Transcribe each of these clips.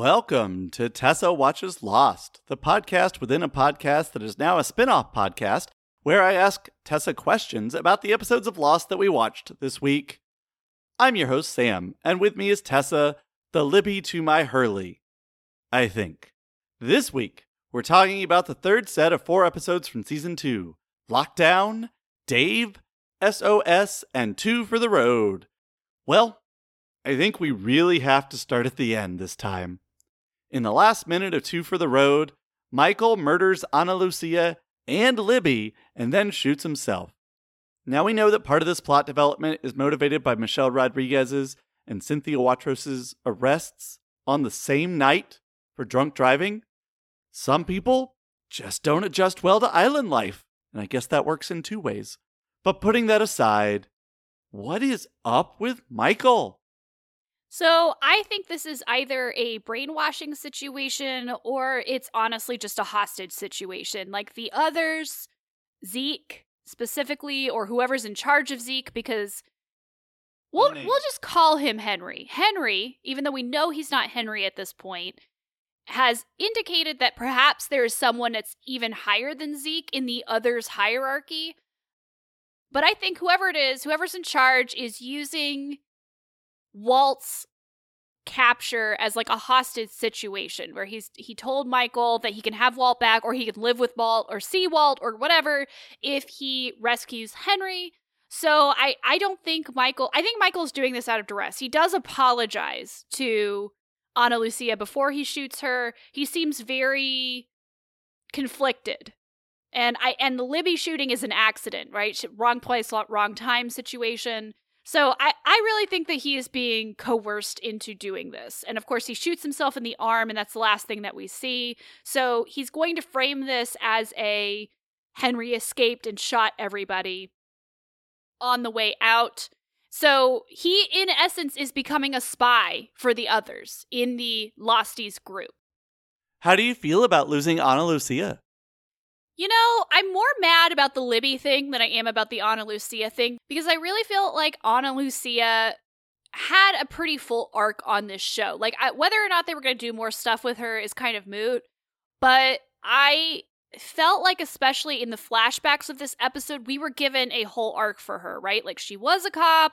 Welcome to Tessa Watches Lost, the podcast within a podcast that is now a spin off podcast where I ask Tessa questions about the episodes of Lost that we watched this week. I'm your host, Sam, and with me is Tessa, the Libby to my Hurley. I think. This week, we're talking about the third set of four episodes from season two Lockdown, Dave, SOS, and Two for the Road. Well, I think we really have to start at the end this time. In the last minute of Two for the Road, Michael murders Ana Lucia and Libby and then shoots himself. Now we know that part of this plot development is motivated by Michelle Rodriguez's and Cynthia Watros's arrests on the same night for drunk driving. Some people just don't adjust well to island life, and I guess that works in two ways. But putting that aside, what is up with Michael? So I think this is either a brainwashing situation or it's honestly just a hostage situation. Like the others, Zeke specifically, or whoever's in charge of Zeke, because we'll we'll just call him Henry. Henry, even though we know he's not Henry at this point, has indicated that perhaps there is someone that's even higher than Zeke in the others hierarchy. But I think whoever it is, whoever's in charge, is using Walt's capture as like a hostage situation where he's he told Michael that he can have Walt back or he can live with Walt or see Walt or whatever if he rescues Henry. So I I don't think Michael I think Michael's doing this out of duress. He does apologize to Ana Lucia before he shoots her. He seems very conflicted. And I and the Libby shooting is an accident, right? Wrong place, wrong time situation. So I, I really think that he is being coerced into doing this. And of course, he shoots himself in the arm, and that's the last thing that we see. So he's going to frame this as a Henry escaped and shot everybody on the way out. So he, in essence, is becoming a spy for the others in the Losties group. How do you feel about losing Ana Lucia? You know, I'm more mad about the Libby thing than I am about the Ana Lucia thing because I really feel like Ana Lucia had a pretty full arc on this show. Like, I, whether or not they were going to do more stuff with her is kind of moot, but I felt like, especially in the flashbacks of this episode, we were given a whole arc for her, right? Like, she was a cop.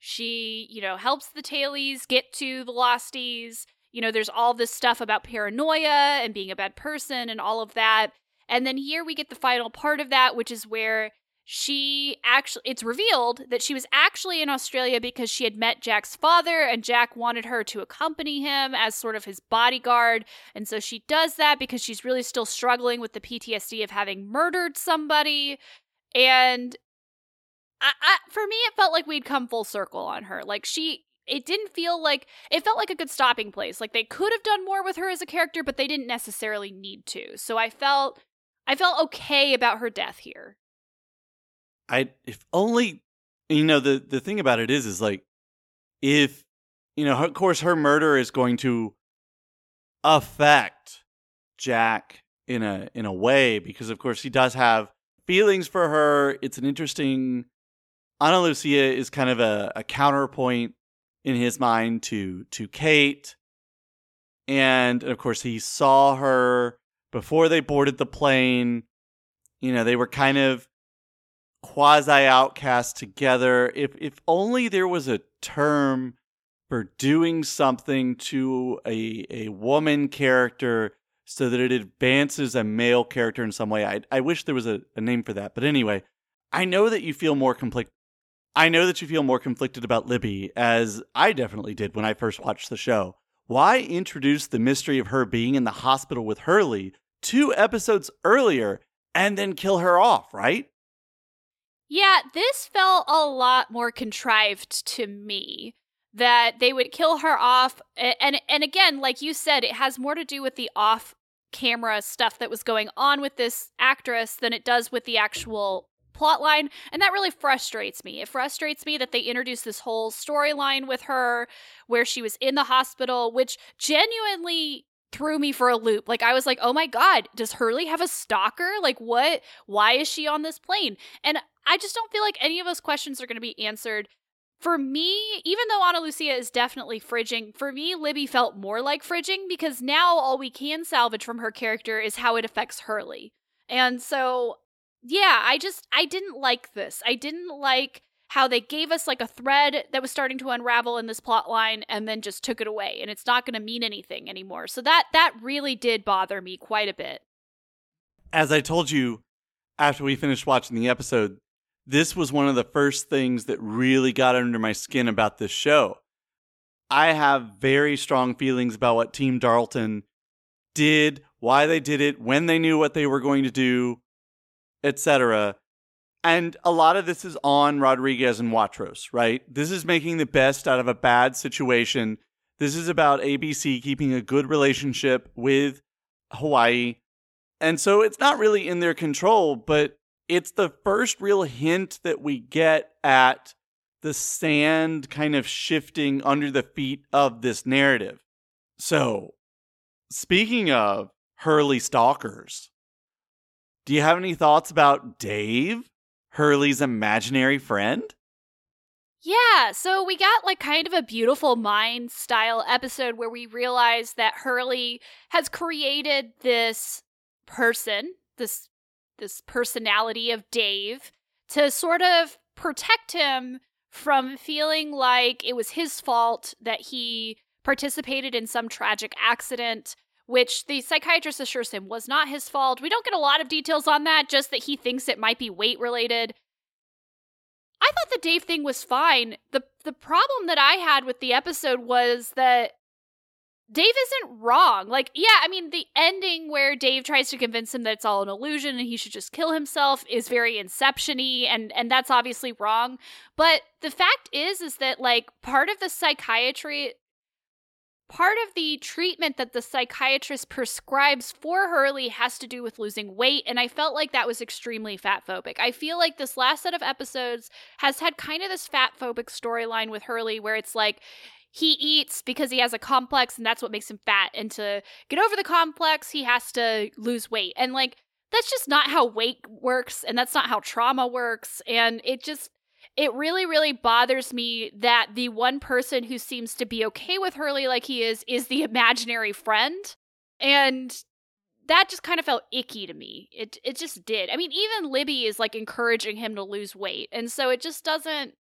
She, you know, helps the tailies get to the Losties. You know, there's all this stuff about paranoia and being a bad person and all of that. And then here we get the final part of that, which is where she actually it's revealed that she was actually in Australia because she had met Jack's father and Jack wanted her to accompany him as sort of his bodyguard. And so she does that because she's really still struggling with the PTSD of having murdered somebody. And I, I, for me it felt like we'd come full circle on her. Like she it didn't feel like it felt like a good stopping place. Like they could have done more with her as a character but they didn't necessarily need to. So I felt I felt okay about her death here. I if only you know the the thing about it is is like if you know of course her murder is going to affect Jack in a in a way because of course he does have feelings for her. It's an interesting Ana Lucia is kind of a, a counterpoint in his mind to to Kate. And of course he saw her before they boarded the plane, you know, they were kind of quasi outcast together. If if only there was a term for doing something to a a woman character so that it advances a male character in some way. I I wish there was a, a name for that. But anyway, I know that you feel more conflict I know that you feel more conflicted about Libby, as I definitely did when I first watched the show. Why introduce the mystery of her being in the hospital with Hurley two episodes earlier and then kill her off, right? Yeah, this felt a lot more contrived to me that they would kill her off and and again like you said it has more to do with the off camera stuff that was going on with this actress than it does with the actual plot line and that really frustrates me it frustrates me that they introduced this whole storyline with her where she was in the hospital which genuinely threw me for a loop. Like I was like, "Oh my god, does Hurley have a stalker? Like what? Why is she on this plane?" And I just don't feel like any of those questions are going to be answered for me, even though Ana Lucia is definitely fridging, for me, Libby felt more like fridging because now all we can salvage from her character is how it affects Hurley. And so, yeah, I just, I didn't like this. I didn't like how they gave us like a thread that was starting to unravel in this plot line and then just took it away and it's not going to mean anything anymore. So that that really did bother me quite a bit. As I told you after we finished watching the episode, this was one of the first things that really got under my skin about this show. I have very strong feelings about what Team Darlton did, why they did it, when they knew what they were going to do, etc. And a lot of this is on Rodriguez and Watros, right? This is making the best out of a bad situation. This is about ABC keeping a good relationship with Hawaii. And so it's not really in their control, but it's the first real hint that we get at the sand kind of shifting under the feet of this narrative. So, speaking of Hurley stalkers, do you have any thoughts about Dave, Hurley's imaginary friend? Yeah, so we got like kind of a beautiful mind style episode where we realize that Hurley has created this person, this this personality of Dave to sort of protect him from feeling like it was his fault that he participated in some tragic accident, which the psychiatrist assures him was not his fault. We don't get a lot of details on that, just that he thinks it might be weight related. I thought the Dave thing was fine. The the problem that I had with the episode was that Dave isn't wrong. Like, yeah, I mean, the ending where Dave tries to convince him that it's all an illusion and he should just kill himself is very inception-y, and and that's obviously wrong. But the fact is, is that like part of the psychiatry, part of the treatment that the psychiatrist prescribes for Hurley has to do with losing weight, and I felt like that was extremely fat phobic. I feel like this last set of episodes has had kind of this fat phobic storyline with Hurley where it's like he eats because he has a complex and that's what makes him fat. And to get over the complex, he has to lose weight. And like, that's just not how weight works and that's not how trauma works. And it just, it really, really bothers me that the one person who seems to be okay with Hurley like he is, is the imaginary friend. And that just kind of felt icky to me. It it just did. I mean, even Libby is like encouraging him to lose weight. And so it just doesn't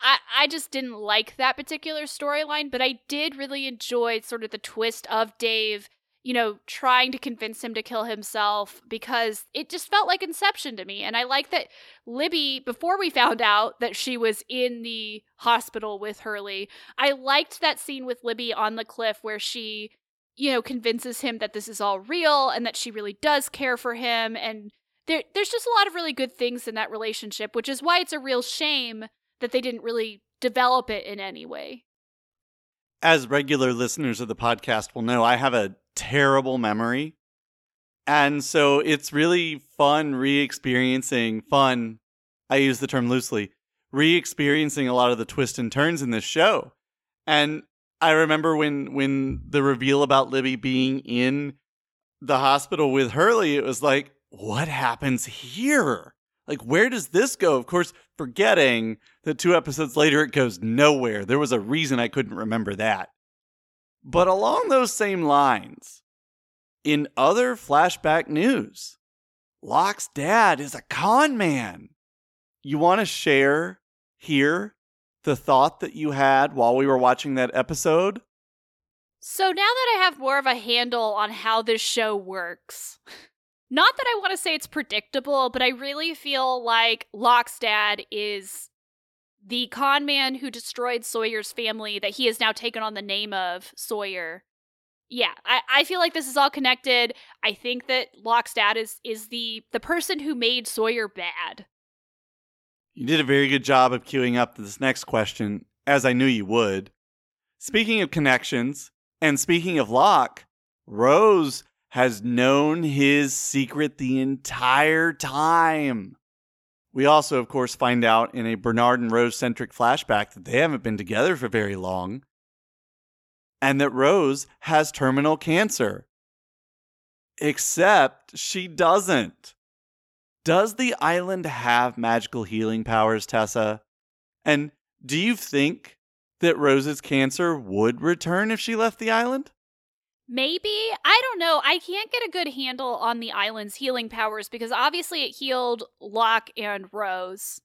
I, I just didn't like that particular storyline, but I did really enjoy sort of the twist of Dave, you know, trying to convince him to kill himself because it just felt like Inception to me. And I like that Libby, before we found out that she was in the hospital with Hurley, I liked that scene with Libby on the cliff where she, you know, convinces him that this is all real and that she really does care for him. And there, there's just a lot of really good things in that relationship, which is why it's a real shame that they didn't really develop it in any way. As regular listeners of the podcast will know, I have a terrible memory. And so it's really fun re experiencing, fun, I use the term loosely, re experiencing a lot of the twists and turns in this show. And I remember when when the reveal about Libby being in the hospital with Hurley, it was like, what happens here? Like, where does this go? Of course, forgetting that two episodes later it goes nowhere. There was a reason I couldn't remember that. But along those same lines, in other flashback news, Locke's dad is a con man. You want to share here the thought that you had while we were watching that episode? So now that I have more of a handle on how this show works, not that I want to say it's predictable, but I really feel like Locke's dad is the con man who destroyed Sawyer's family that he has now taken on the name of Sawyer. Yeah, I, I feel like this is all connected. I think that Locke's dad is is the the person who made Sawyer bad. You did a very good job of queuing up this next question, as I knew you would. Speaking of connections, and speaking of Locke, Rose has known his secret the entire time. We also, of course, find out in a Bernard and Rose centric flashback that they haven't been together for very long and that Rose has terminal cancer. Except she doesn't. Does the island have magical healing powers, Tessa? And Do you think that Rose's cancer would return if she left the island? Maybe. I don't know. I can't get a good handle on the island's healing powers because obviously it healed Locke and Rose.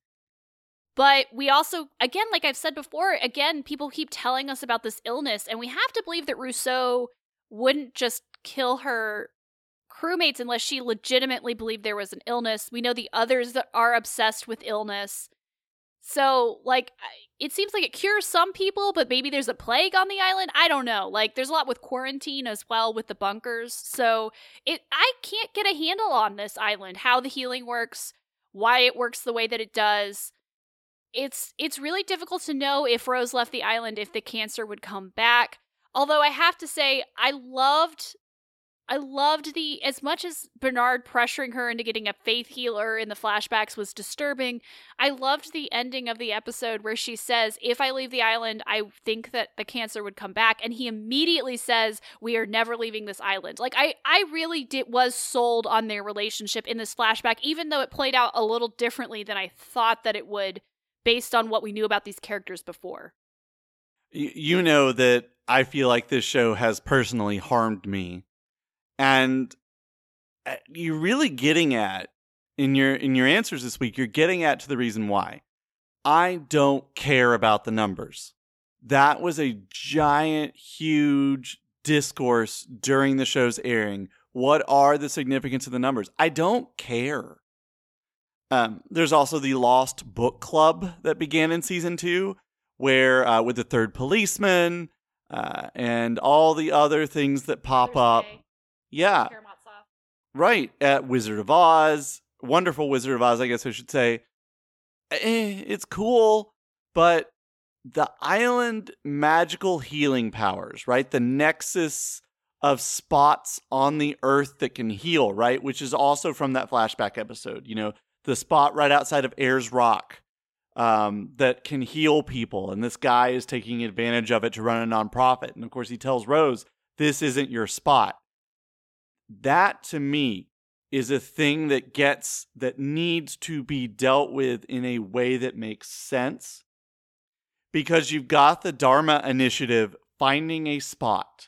But we also, again, like I've said before, again, people keep telling us about this illness, and we have to believe that Rousseau wouldn't just kill her crewmates unless she legitimately believed there was an illness. We know the others that are obsessed with illness. So, like, it seems like it cures some people, but maybe there's a plague on the island. I don't know. Like, there's a lot with quarantine as well with the bunkers. So, it I can't get a handle on this island, how the healing works, why it works the way that it does. It's it's really difficult to know if Rose left the island if the cancer would come back. Although I have to say I loved I loved the as much as Bernard pressuring her into getting a faith healer in the flashbacks was disturbing. I loved the ending of the episode where she says, "If I leave the island, I think that the cancer would come back." And he immediately says, "We are never leaving this island." Like I I really did was sold on their relationship in this flashback even though it played out a little differently than I thought that it would based on what we knew about these characters before. You know that I feel like this show has personally harmed me and uh, you're really getting at in your in your answers this week you're getting at to the reason why. I don't care about the numbers. That was a giant huge discourse during the show's airing. What are the significance of the numbers? I don't care. Um, there's also the lost book club that began in season two where uh, with the third policeman uh, and all the other things that pop up yeah. Right. At Wizard of Oz, wonderful Wizard of Oz, I guess I should say. Eh, it's cool, but the island magical healing powers, right? The nexus of spots on the earth that can heal, right? Which is also from that flashback episode. You know, the spot right outside of Ayers Rock um, that can heal people. And this guy is taking advantage of it to run a nonprofit. And of course, he tells Rose, this isn't your spot that to me is a thing that gets that needs to be dealt with in a way that makes sense because you've got the Dharma initiative finding a spot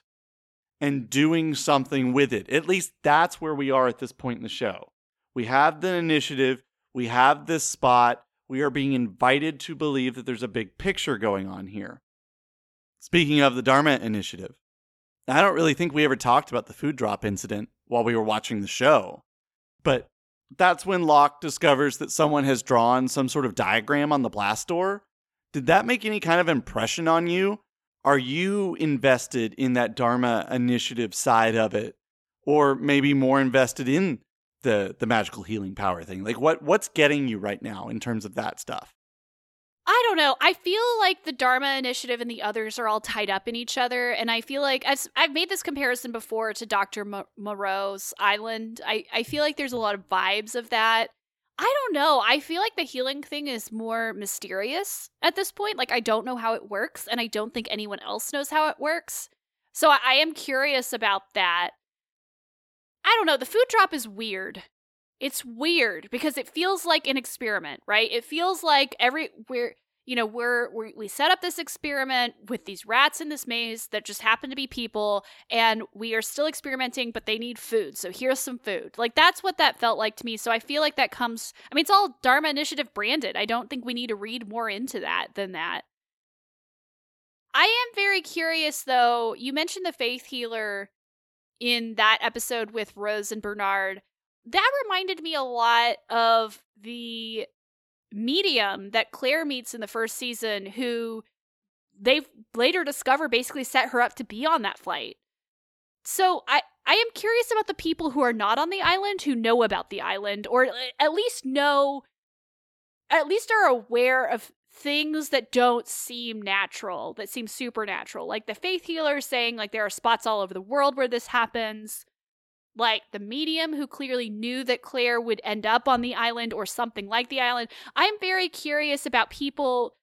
and doing something with it. At least that's where we are at this point in the show. We have the initiative, we have this spot, we are being invited to believe that there's a big picture going on here. Speaking of the Dharma initiative, I don't really think we ever talked about the food drop incident while we were watching the show. But that's when Locke discovers that someone has drawn some sort of diagram on the blast door. Did that make any kind of impression on you? Are you invested in that Dharma initiative side of it? Or maybe more invested in the the magical healing power thing? Like what what's getting you right now in terms of that stuff? I don't know. I feel like the Dharma Initiative and the others are all tied up in each other, and I feel like I've I've made this comparison before to Doctor Moreau's Island. I I feel like there's a lot of vibes of that. I don't know. I feel like the healing thing is more mysterious at this point. Like I don't know how it works, and I don't think anyone else knows how it works. So I, I am curious about that. I don't know. The food drop is weird it's weird because it feels like an experiment, right? It feels like every we're you know we're, we're we set up this experiment with these rats in this maze that just happen to be people and we are still experimenting but they need food. So here's some food. Like that's what that felt like to me. So i feel like that comes i mean it's all dharma initiative branded. I don't think we need to read more into that than that. I am very curious though. You mentioned the faith healer in that episode with rose and bernard that reminded me a lot of the medium that Claire meets in the first season, who they later discover basically set her up to be on that flight. So I I am curious about the people who are not on the island who know about the island or eh, at least know at least are aware of things that don't seem natural, that seem supernatural. Like the faith healer saying like there are spots all over the world where this happens like the medium who clearly knew that Claire would end up on the island or something like the island. I'm very curious about people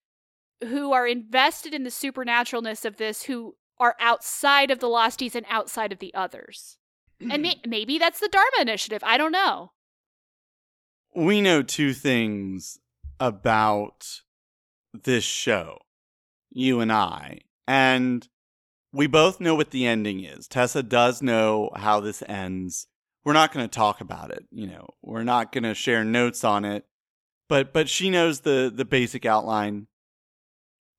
who are invested in the supernaturalness of this who are outside of the Losties and outside of the others. and hmm. may- maybe that's the Dharma Initiative. I don't know. We know two things about this show, you and I, and we both know what the ending is. Tessa does know how this ends. We're not going to talk about it, you know. We're not going to share notes on it. But but she knows the the basic outline.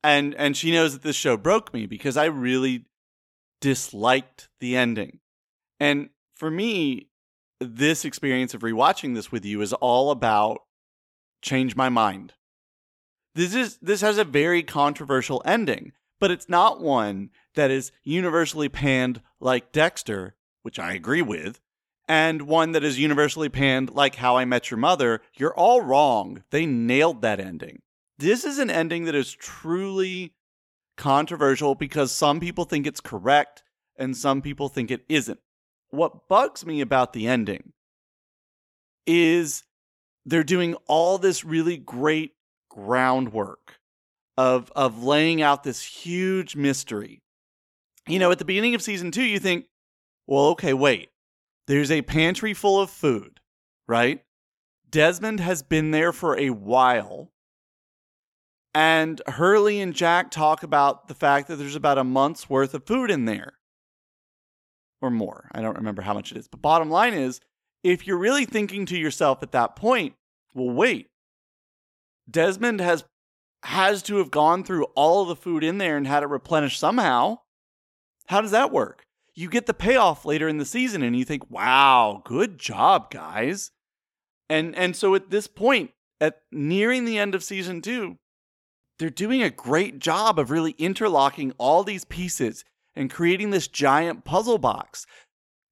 And and she knows that this show broke me because I really disliked the ending. And for me, this experience of rewatching this with you is all about change my mind. This is this has a very controversial ending, but it's not one that is universally panned like Dexter, which I agree with, and one that is universally panned like How I Met Your Mother. You're all wrong. They nailed that ending. This is an ending that is truly controversial because some people think it's correct and some people think it isn't. What bugs me about the ending is they're doing all this really great groundwork of of laying out this huge mystery. You know, at the beginning of season 2 you think, "Well, okay, wait. There's a pantry full of food, right? Desmond has been there for a while. And Hurley and Jack talk about the fact that there's about a month's worth of food in there. Or more. I don't remember how much it is. But bottom line is, if you're really thinking to yourself at that point, well, wait. Desmond has has to have gone through all of the food in there and had it replenished somehow. How does that work? You get the payoff later in the season and you think, "Wow, good job, guys." And and so at this point, at nearing the end of season 2, they're doing a great job of really interlocking all these pieces and creating this giant puzzle box.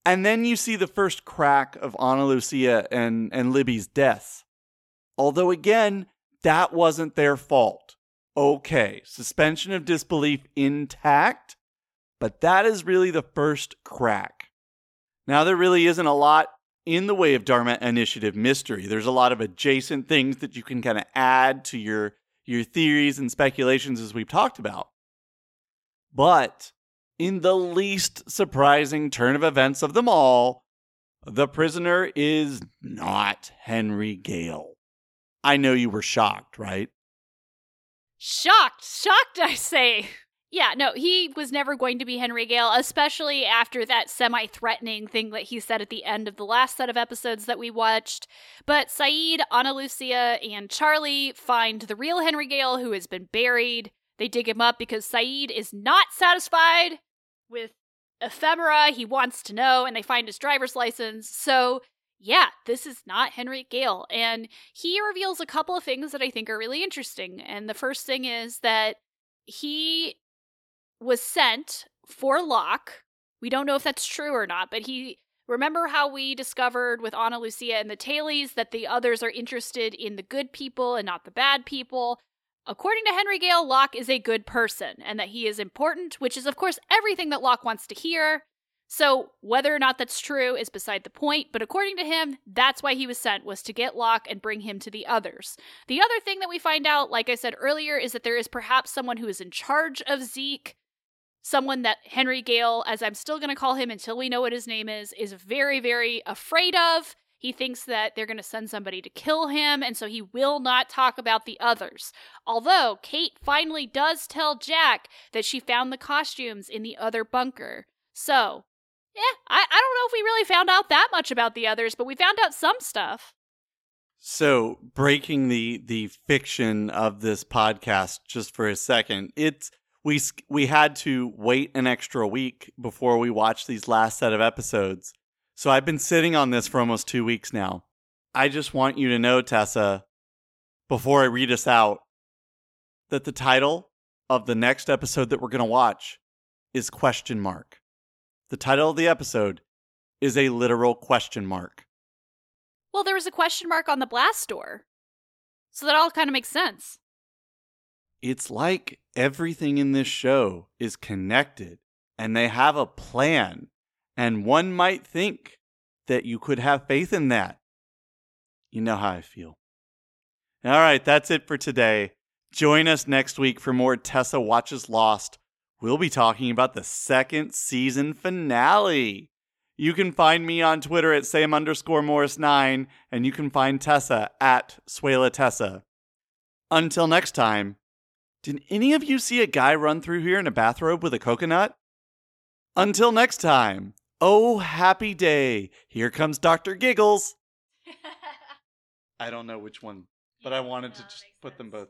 And then you see the first crack of Ana Lucia and, and Libby's deaths. Although, again, that wasn't their fault. Okay, suspension of disbelief intact, but that is really the first crack. Now, there really isn't a lot in the way of Dharma Initiative mystery. There's a lot of adjacent things that you can kind of add to your, your theories and speculations as we've talked about. But in the least surprising turn of events of them all, the prisoner is not Henry Gale. I know you were shocked, right? Shocked, shocked, I say. Yeah, no, he was never going to be Henry Gale, especially after that semi threatening thing that he said at the end of the last set of episodes that we watched. But Sayid, Ana Lucia, and Charlie find the real Henry Gale who has been buried. They dig him up because Sayid is not satisfied with ephemera. He wants to know, and they find his driver's license. So yeah, this is not Henry Gale. And he reveals a couple of things that I think are really interesting. And the first thing is that he was sent for Locke. We don't know if that's true or not, but he. Remember how we discovered with Ana Lucia and the Tailies that the others are interested in the good people and not the bad people? According to Henry Gale, Locke is a good person and that he is important, which is, of course, everything that Locke wants to hear. So, whether or not that's true is beside the point, but according to him, that's why he was sent was to get Locke and bring him to the others. The other thing that we find out, like I said earlier, is that there is perhaps someone who is in charge of Zeke, someone that Henry Gale, as I'm still going to call him until we know what his name is, is very very afraid of. He thinks that they're going to send somebody to kill him, and so he will not talk about the others. Although Kate finally does tell Jack that she found the costumes in the other bunker. So, yeah, I, I don't know if we really found out that much about the others, but we found out some stuff. So, breaking the the fiction of this podcast just for a second, it's we we had to wait an extra week before we watched these last set of episodes. So I've been sitting on this for almost 2 weeks now. I just want you to know Tessa before I read us out that the title of the next episode that we're going to watch is question mark. The title of the episode is a literal question mark. Well, there was a question mark on the blast door. So that all kind of makes sense. It's like everything in this show is connected and they have a plan. And one might think that you could have faith in that. You know how I feel. All right, that's it for today. Join us next week for more Tessa Watches Lost we'll be talking about the second season finale. You can find me on Twitter at Sam underscore Morris9, and you can find Tessa at Suela Tessa. Until next time, Did any of you see a guy run through here in a bathrobe with a coconut? Until next time. Oh, happy day. Here comes Dr. Giggles. I don't know which one, but I wanted to just put them both